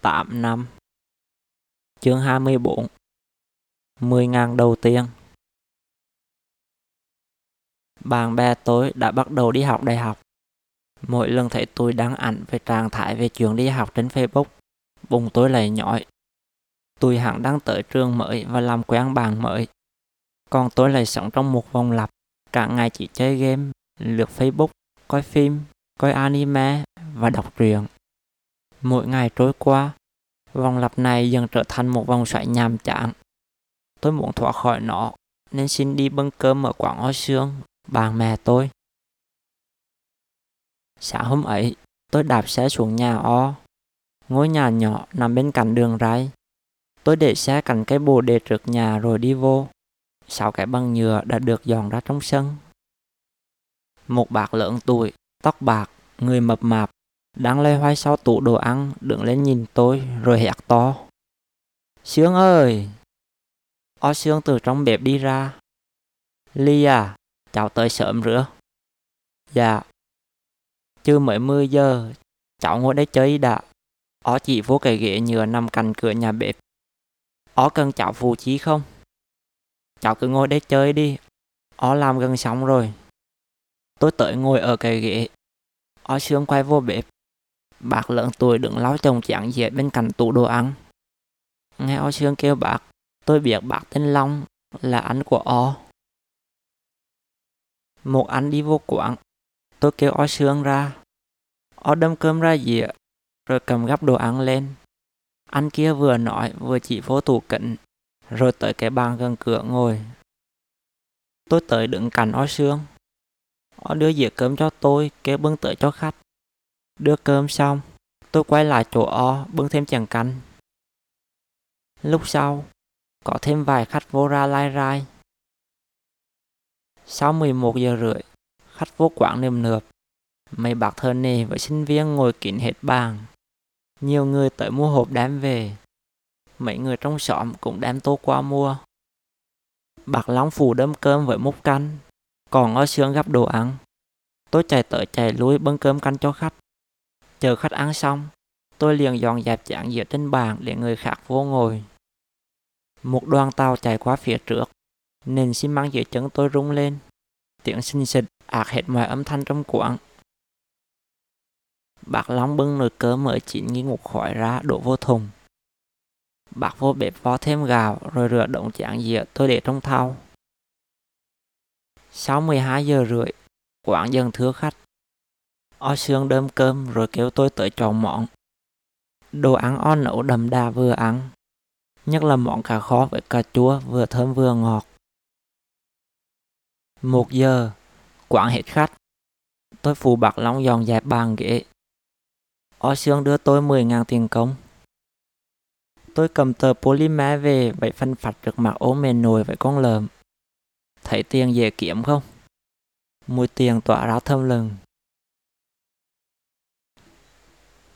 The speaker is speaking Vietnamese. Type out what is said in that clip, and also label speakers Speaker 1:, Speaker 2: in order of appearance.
Speaker 1: 8 năm Chương 24 10 ngàn đầu tiên Bạn bè tôi đã bắt đầu đi học đại học. Mỗi lần thấy tôi đăng ảnh về trạng thái về chuyện đi học trên Facebook, bụng tôi lại nhói. Tôi hẳn đang tới trường mới và làm quen bạn mới. Còn tôi lại sống trong một vòng lặp, cả ngày chỉ chơi game, lượt Facebook, coi phim, coi anime và đọc truyện. Mỗi ngày trôi qua, vòng lặp này dần trở thành một vòng xoáy nhàm chán. Tôi muốn thoát khỏi nó, nên xin đi bưng cơm ở quán hoa xương, bạn mẹ tôi. Sáng hôm ấy, tôi đạp xe xuống nhà o. Ngôi nhà nhỏ nằm bên cạnh đường ray. Tôi để xe cạnh cái bồ đề trước nhà rồi đi vô. Sáu cái băng nhựa đã được dọn ra trong sân. Một bạc lớn tuổi, tóc bạc, người mập mạp, đang lê hoay sau tủ đồ ăn, đứng lên nhìn tôi rồi hét to. Sương ơi! O Sương từ trong bếp đi ra. Ly à, cháu tới sớm rửa. Dạ. Chưa mới 10 giờ, cháu ngồi đây chơi đã. Ó chỉ vô cái ghế nhựa nằm cạnh cửa nhà bếp. Ó cần cháu phụ trí không? Cháu cứ ngồi đây chơi đi. Ó làm gần xong rồi. Tôi tới ngồi ở cái ghế. Ó Sương quay vô bếp. Bác lớn tuổi đứng lau chồng chán dĩa bên cạnh tủ đồ ăn. Nghe O Sương kêu bác, tôi biết bác tên Long là anh của O. Một anh đi vô quán, tôi kêu O Sương ra. O đâm cơm ra dĩa, rồi cầm gắp đồ ăn lên. Anh kia vừa nói vừa chỉ vô tủ kính, rồi tới cái bàn gần cửa ngồi. Tôi tới đứng cạnh O Sương. O đưa dĩa cơm cho tôi, kêu bưng tới cho khách. Đưa cơm xong, tôi quay lại chỗ O bưng thêm chàng canh. Lúc sau, có thêm vài khách vô ra lai rai. Sau 11 giờ rưỡi, khách vô quán nườm nượp. Mấy bác thơ nề với sinh viên ngồi kín hết bàn. Nhiều người tới mua hộp đem về. Mấy người trong xóm cũng đem tô qua mua. Bạc Long phủ đâm cơm với múc canh, còn ở sương gắp đồ ăn. Tôi chạy tới chạy lui bưng cơm canh cho khách. Chờ khách ăn xong, tôi liền dọn dẹp chán dĩa trên bàn để người khác vô ngồi. Một đoàn tàu chạy qua phía trước, nền xi măng dưới chân tôi rung lên. Tiếng xinh xịt ạc hết mọi âm thanh trong quán. Bác Long bưng nồi cơm mới chín nghi ngục khỏi ra đổ vô thùng. Bác vô bếp vo thêm gạo rồi rửa đống chán dĩa tôi để trong thau. Sau 12 giờ rưỡi, quán dần thưa khách. O Sương đơm cơm rồi kêu tôi tới chọn món. Đồ ăn o nấu đậm đà vừa ăn, nhất là món cà kho với cà chua vừa thơm vừa ngọt. Một giờ, quán hết khách. Tôi phụ bạc Long dọn dẹp bàn ghế. O Sương đưa tôi 10.000 tiền công. Tôi cầm tờ polymer về vậy phân phạt trước mặt ố mềm nồi với con lợm. Thấy tiền dễ kiếm không? Mùi tiền tỏa ra thơm lừng.